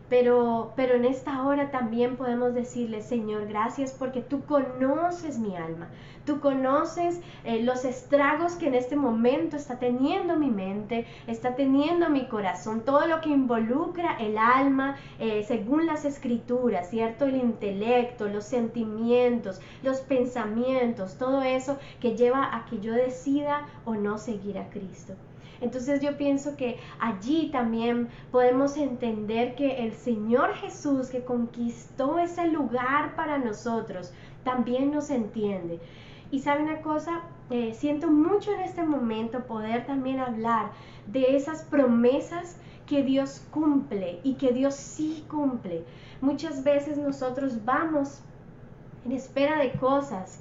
Pero, pero en esta hora también podemos decirle, Señor, gracias porque tú conoces mi alma, tú conoces eh, los estragos que en este momento está teniendo mi mente, está teniendo mi corazón, todo lo que involucra el alma eh, según las escrituras, ¿cierto? El intelecto, los sentimientos, los pensamientos, todo eso que lleva a que yo decida o no seguir a Cristo. Entonces yo pienso que allí también podemos entender que el Señor Jesús que conquistó ese lugar para nosotros, también nos entiende. Y sabe una cosa, eh, siento mucho en este momento poder también hablar de esas promesas que Dios cumple y que Dios sí cumple. Muchas veces nosotros vamos en espera de cosas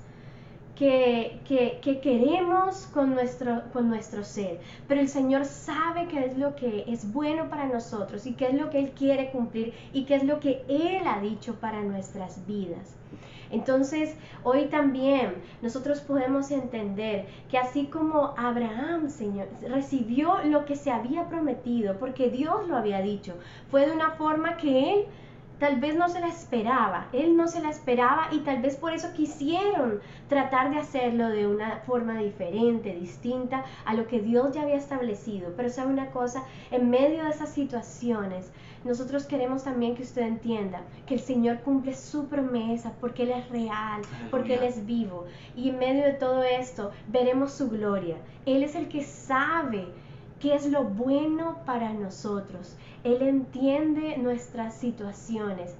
que, que, queremos con nuestro, con nuestro ser. Pero el Señor sabe qué es lo que es bueno para nosotros y qué es lo que Él quiere cumplir y qué es lo que Él ha dicho para nuestras vidas. Entonces, hoy también nosotros podemos entender que así como Abraham, Señor, recibió lo que se había prometido, porque Dios lo había dicho, fue de una forma que Él tal vez no se la esperaba, él no se la esperaba y tal vez por eso quisieron tratar de hacerlo de una forma diferente, distinta a lo que Dios ya había establecido. Pero sabe una cosa, en medio de esas situaciones, nosotros queremos también que usted entienda que el Señor cumple su promesa porque Él es real, porque Él es vivo. Y en medio de todo esto veremos su gloria. Él es el que sabe qué es lo bueno para nosotros. Él entiende nuestras situaciones.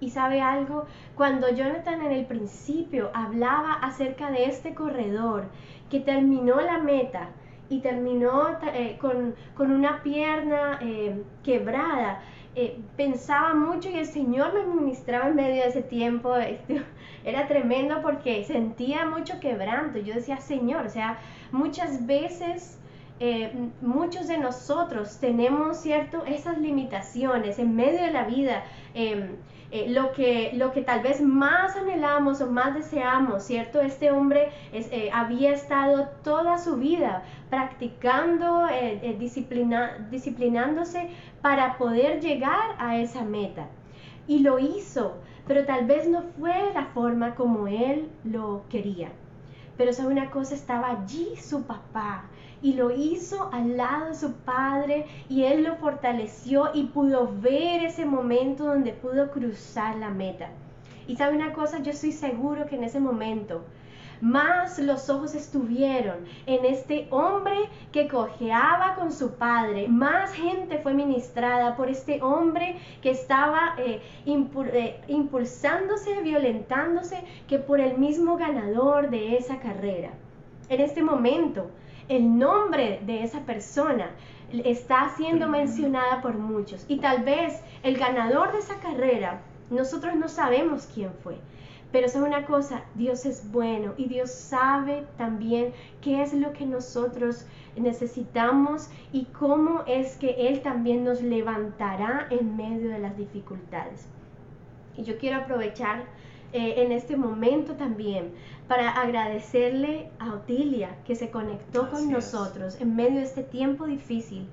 Y sabe algo, cuando Jonathan en el principio hablaba acerca de este corredor que terminó la meta y terminó eh, con, una pierna eh, quebrada, eh, pensaba mucho y el Señor me ministraba en medio de ese tiempo. Este, era tremendo porque sentía mucho quebranto. Yo decía, Señor, o sea, muchas veces eh, muchos de nosotros tenemos, ¿cierto?, esas limitaciones en medio de la vida. Em, eh, lo, que, lo que tal vez más anhelamos o más deseamos, ¿cierto? Este hombre eh, había estado toda su vida practicando, disciplinándose para poder llegar a esa meta. Y lo hizo, pero tal vez no fue la forma como él lo quería. Pero sabe una cosa, estaba allí su papá y lo hizo al lado de su padre y él lo fortaleció y pudo ver ese momento donde pudo cruzar la meta. Y sabe una cosa, yo estoy seguro que en ese momento más los ojos estuvieron en este hombre que cojeaba con su padre, más gente fue ministrada por este hombre que estaba eh, eh, impulsándose, violentándose, que por el mismo ganador de esa carrera. En este momento, el nombre de esa persona está siendo mencionada por muchos y tal vez el ganador de esa carrera, nosotros no sabemos quién fue. Pero sabe una cosa, Dios es bueno y Dios sabe también qué es lo que nosotros necesitamos y cómo es que Él también nos levantará en medio de las dificultades. Y yo quiero aprovechar eh, en este momento también para agradecerle a Otilia que se conectó con nosotros en medio de este tiempo difícil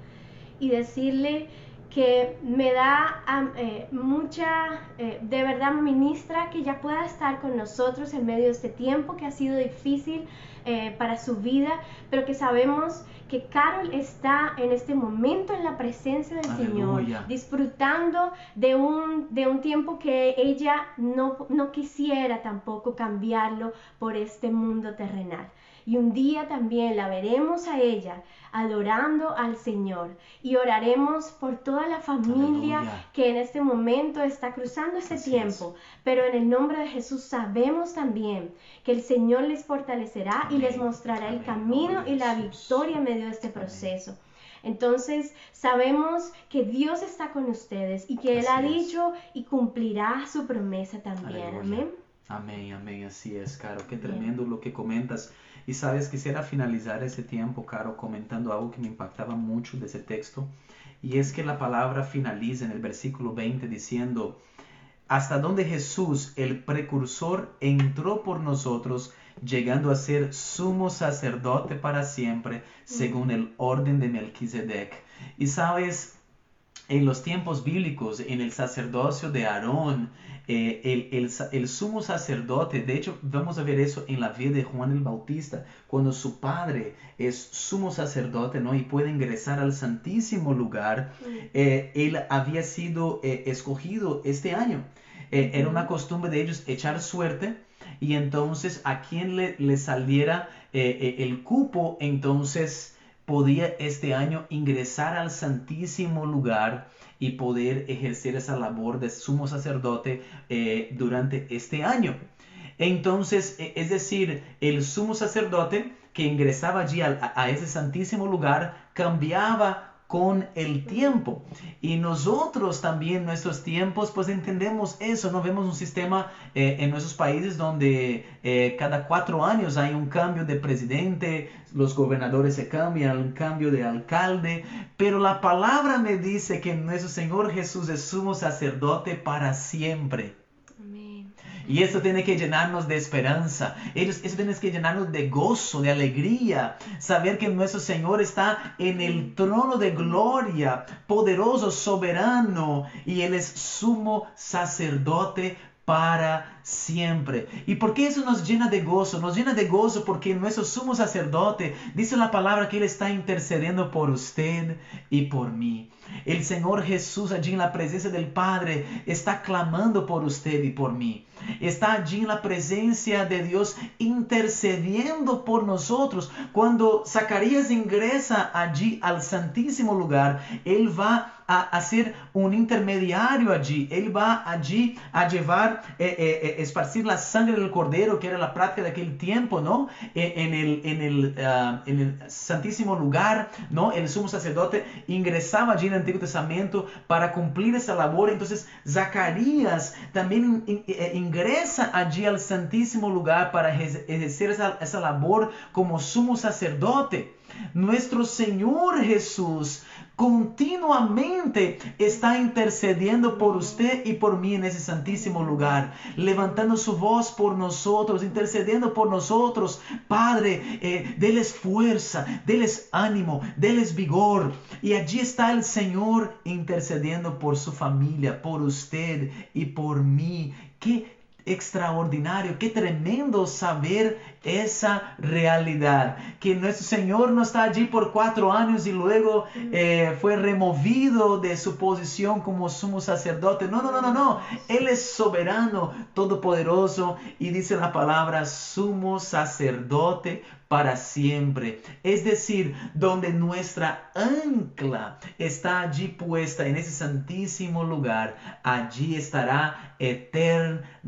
y decirle que me da eh, mucha, eh, de verdad ministra que ya pueda estar con nosotros en medio de este tiempo que ha sido difícil para su vida, pero que sabemos que Carol está en este momento en la presencia del Señor, disfrutando de un, de un tiempo que ella no, no quisiera tampoco cambiarlo por este mundo terrenal. Y un día también la veremos a ella adorando al Señor y oraremos por toda la familia que en este momento está cruzando este tiempo. Pero en el nombre de Jesús sabemos también que el Señor les fortalecerá y les mostrará el camino y la victoria en medio de este proceso. Entonces sabemos que Dios está con ustedes y que Él ha dicho y cumplirá su promesa también. Amén. Amén, amén, así es, Caro. Qué tremendo lo que comentas. Y sabes, quisiera finalizar ese tiempo, Caro, comentando algo que me impactaba mucho de ese texto. Y es que la palabra finaliza en el versículo 20 diciendo, hasta donde Jesús, el precursor, entró por nosotros, llegando a ser sumo sacerdote para siempre, según el orden de Melquisedec. Y sabes, en los tiempos bíblicos, en el sacerdocio de Aarón, eh, el, sumo sacerdote, de hecho vamos a ver eso en la vida de Juan el Bautista, cuando su padre es sumo sacerdote ¿no? y puede ingresar al santísimo lugar, eh, él había sido eh, escogido este año. Era una costumbre de ellos echar suerte y entonces a quien le, le saliera el cupo, entonces podía este año ingresar al santísimo lugar y poder ejercer esa labor de sumo sacerdote eh, durante este año. Entonces, e, es decir, el sumo sacerdote que ingresaba allí a, a ese santísimo lugar cambiaba con el tiempo. Y nosotros también, nuestros tiempos, pues entendemos eso, no vemos un sistema eh, en nuestros países donde eh, cada cuatro años hay un cambio de presidente, los gobernadores se cambian, un cambio de alcalde, pero la palabra me dice que nuestro Señor Jesús es sumo sacerdote para siempre. Y eso tiene que llenarnos de esperanza. Eso, tiene que llenarnos de gozo, de alegría. Saber que nuestro Señor está en el trono de gloria, poderoso, soberano. Y Él es sumo sacerdote para siempre. ¿Y por qué eso nos llena de gozo? Nos llena de gozo porque nuestro sumo sacerdote dice la palabra que Él está intercediendo por usted y por mí. El Señor Jesús allí en la presencia del Padre está clamando por usted y por mí. Está allí en la presencia de Dios intercediendo por nosotros. Cuando Zacarías ingresa allí al santísimo lugar, Él va a, ser un intermediario allí. Él va allí a llevar, eh, eh, eh, esparcir la sangre del cordero, que era la práctica de aquel tiempo, ¿no? en, el, en, el, ah, en el santísimo lugar, ¿no? El sumo sacerdote ingresaba allí en el Antiguo Testamento para cumplir esa labor. Entonces, Zacarías también ingresa allí al santísimo lugar para ejercer esa, esa labor como sumo sacerdote. Nuestro Señor Jesús continuamente está intercediendo por usted y por mí en ese santísimo lugar, levantando su voz por nosotros, intercediendo por nosotros. Padre, eh, déles fuerza, déles ánimo, déles vigor. Y allí está el Señor intercediendo por su familia, por usted y por mí. Qué extraordinario, qué tremendo saber esa realidad, que nuestro Señor no está allí por cuatro años y luego eh, fue removido de su posición como sumo sacerdote. No, no, no, no, no. Él es soberano, todopoderoso y dice la palabra sumo sacerdote para siempre. Es decir, donde nuestra ancla está allí puesta en ese santísimo lugar, allí estará eternamente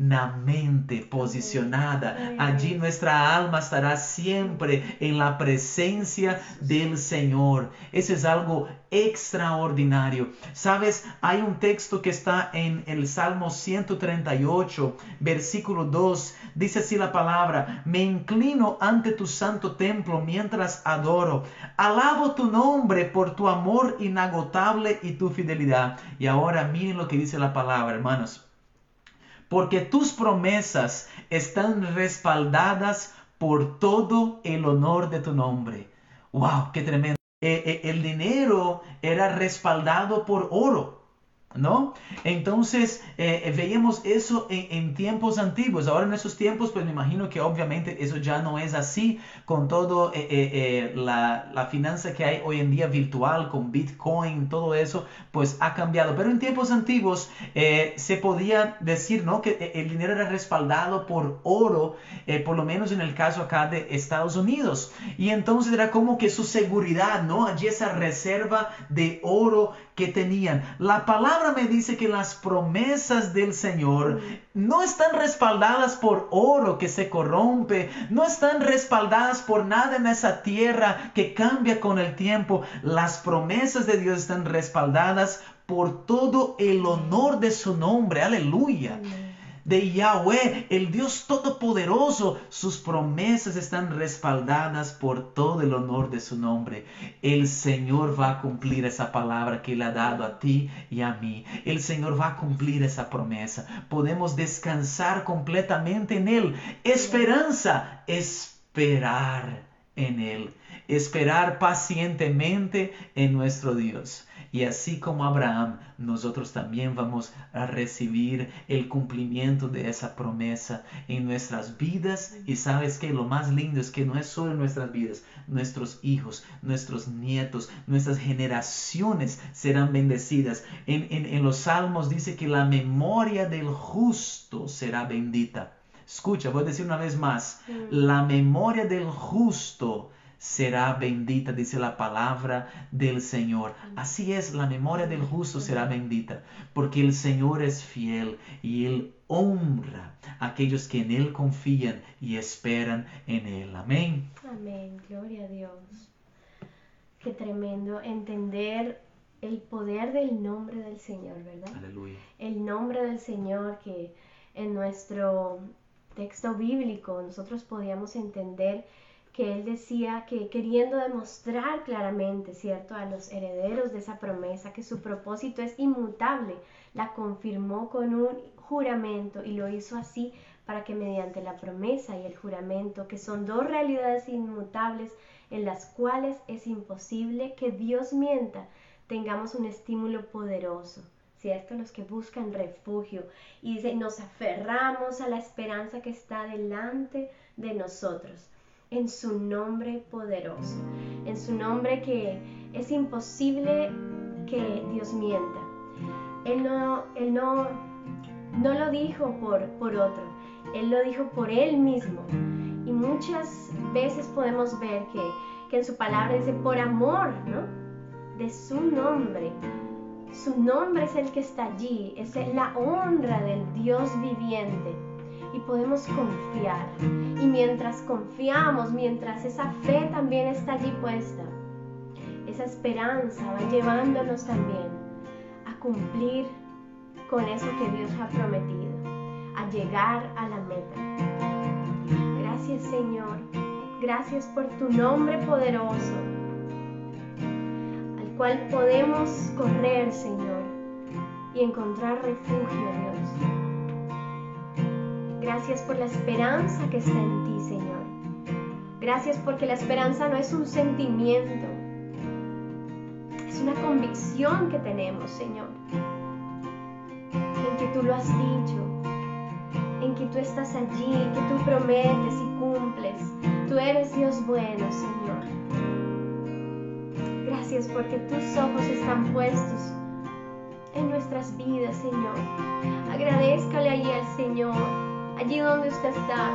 posicionada. Allí nuestra alma estará siempre en la presencia del Señor. Eso es algo extraordinario. Sabes, hay un texto que está en el Salmo 138, versículo 2. Dice así la palabra, me inclino ante tu santo templo mientras adoro. Alabo tu nombre por tu amor inagotable y tu fidelidad. Y ahora miren lo que dice la palabra, hermanos. Porque tus promesas están respaldadas por todo el honor de tu nombre. ¡Wow! ¡Qué tremendo! Eh, eh, el dinero era respaldado por oro. ¿No? Entonces eh, veíamos eso en, tiempos antiguos. Ahora en esos tiempos, pues me imagino que obviamente eso ya no es así con todo la, la, finanza que hay hoy en día virtual, con Bitcoin, todo eso, pues ha cambiado. Pero en tiempos antiguos se podía decir, ¿no? Que el dinero era respaldado por oro, por lo menos en el caso acá de Estados Unidos. Y entonces era como que su seguridad, ¿no? Allí esa reserva de oro que tenían. La palabra me dice que las promesas del Señor no están respaldadas por oro que se corrompe, no están respaldadas por nada en esa tierra que cambia con el tiempo. Las promesas de Dios están respaldadas por todo el honor de su nombre. Aleluya de Yahweh, el Dios Todopoderoso. Sus promesas están respaldadas por todo el honor de su nombre. El Señor va a cumplir esa palabra que Él ha dado a ti y a mí. El Señor va a cumplir esa promesa. Podemos descansar completamente en Él. Esperanza, esperar en Él. Esperar pacientemente en nuestro Dios. Y así como Abraham, nosotros también vamos a recibir el cumplimiento de esa promesa en nuestras vidas. Y sabes que lo más lindo es que no es solo en nuestras vidas, nuestros hijos, nuestros nietos, nuestras generaciones serán bendecidas. En, en los salmos dice que la memoria del justo será bendita. Escucha, voy a decir una vez más, mm. la memoria del justo será bendita, dice la palabra del Señor. Así es, la memoria del justo será bendita, porque el Señor es fiel y Él honra a aquellos que en Él confían y esperan en Él. Amén. Amén, gloria a Dios. Qué tremendo entender el poder del nombre del Señor, ¿verdad? Aleluya. El nombre del Señor que en nuestro texto bíblico nosotros podíamos entender que él decía que queriendo demostrar claramente, ¿cierto?, a los herederos de esa promesa que su propósito es inmutable, la confirmó con un juramento y lo hizo así para que mediante la promesa y el juramento, que son dos realidades inmutables en las cuales es imposible que Dios mienta, tengamos un estímulo poderoso, ¿cierto? Los que buscan refugio y dice, nos aferramos a la esperanza que está delante de nosotros, en su nombre poderoso, en su nombre que es imposible que Dios mienta. Él no, él no, no lo dijo por, por otro, Él lo dijo por Él mismo. Y muchas veces podemos ver que, que en su palabra dice por amor, ¿no? De su nombre. Su nombre es el que está allí, es la honra del Dios viviente. Y podemos confiar. Y mientras confiamos, mientras esa fe también está allí puesta, esa esperanza va llevándonos también a cumplir con eso que Dios ha prometido, a llegar a la meta. Gracias Señor, gracias por tu nombre poderoso, al cual podemos correr Señor y encontrar refugio Dios. Gracias por la esperanza que está en ti Señor. Gracias porque la esperanza no es un sentimiento, una convicción que tenemos, Señor, en que tú lo has dicho, en que tú estás allí, que tú prometes y cumples. Tú eres Dios bueno, Señor. Gracias porque tus ojos están puestos en nuestras vidas, Señor. Agradezcale allí al Señor, allí donde usted está.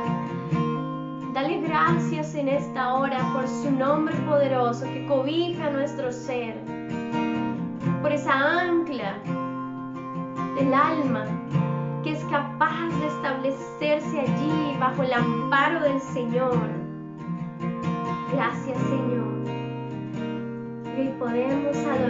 Dale gracias en esta hora por su nombre poderoso que cobija nuestro ser por esa ancla del alma que es capaz de establecerse allí bajo el amparo del Señor. Gracias Señor. Hoy podemos adorarte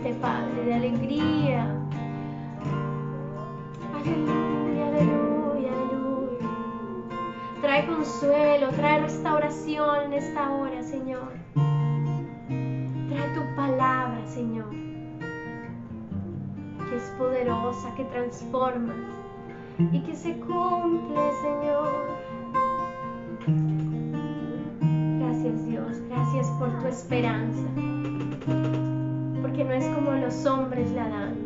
fuente, Padre, de alegría. Aleluya, aleluya, aleluya. Trae consuelo, trae restauración en esta hora, Señor. Trae tu palabra, Señor, que es poderosa, que transforma y que se cumple, Señor. Gracias, Dios, gracias por tu esperanza, porque no es como los hombres la dan,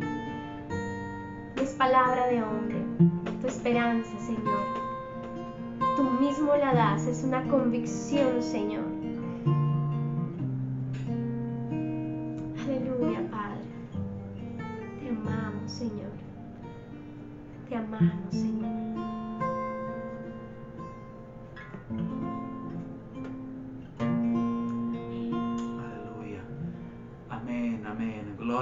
es palabra de hombre, tu esperanza, Señor tú mismo la das, es una convicción, Señor. Aleluya, Padre. Te amamos, Señor. Te amamos, Señor.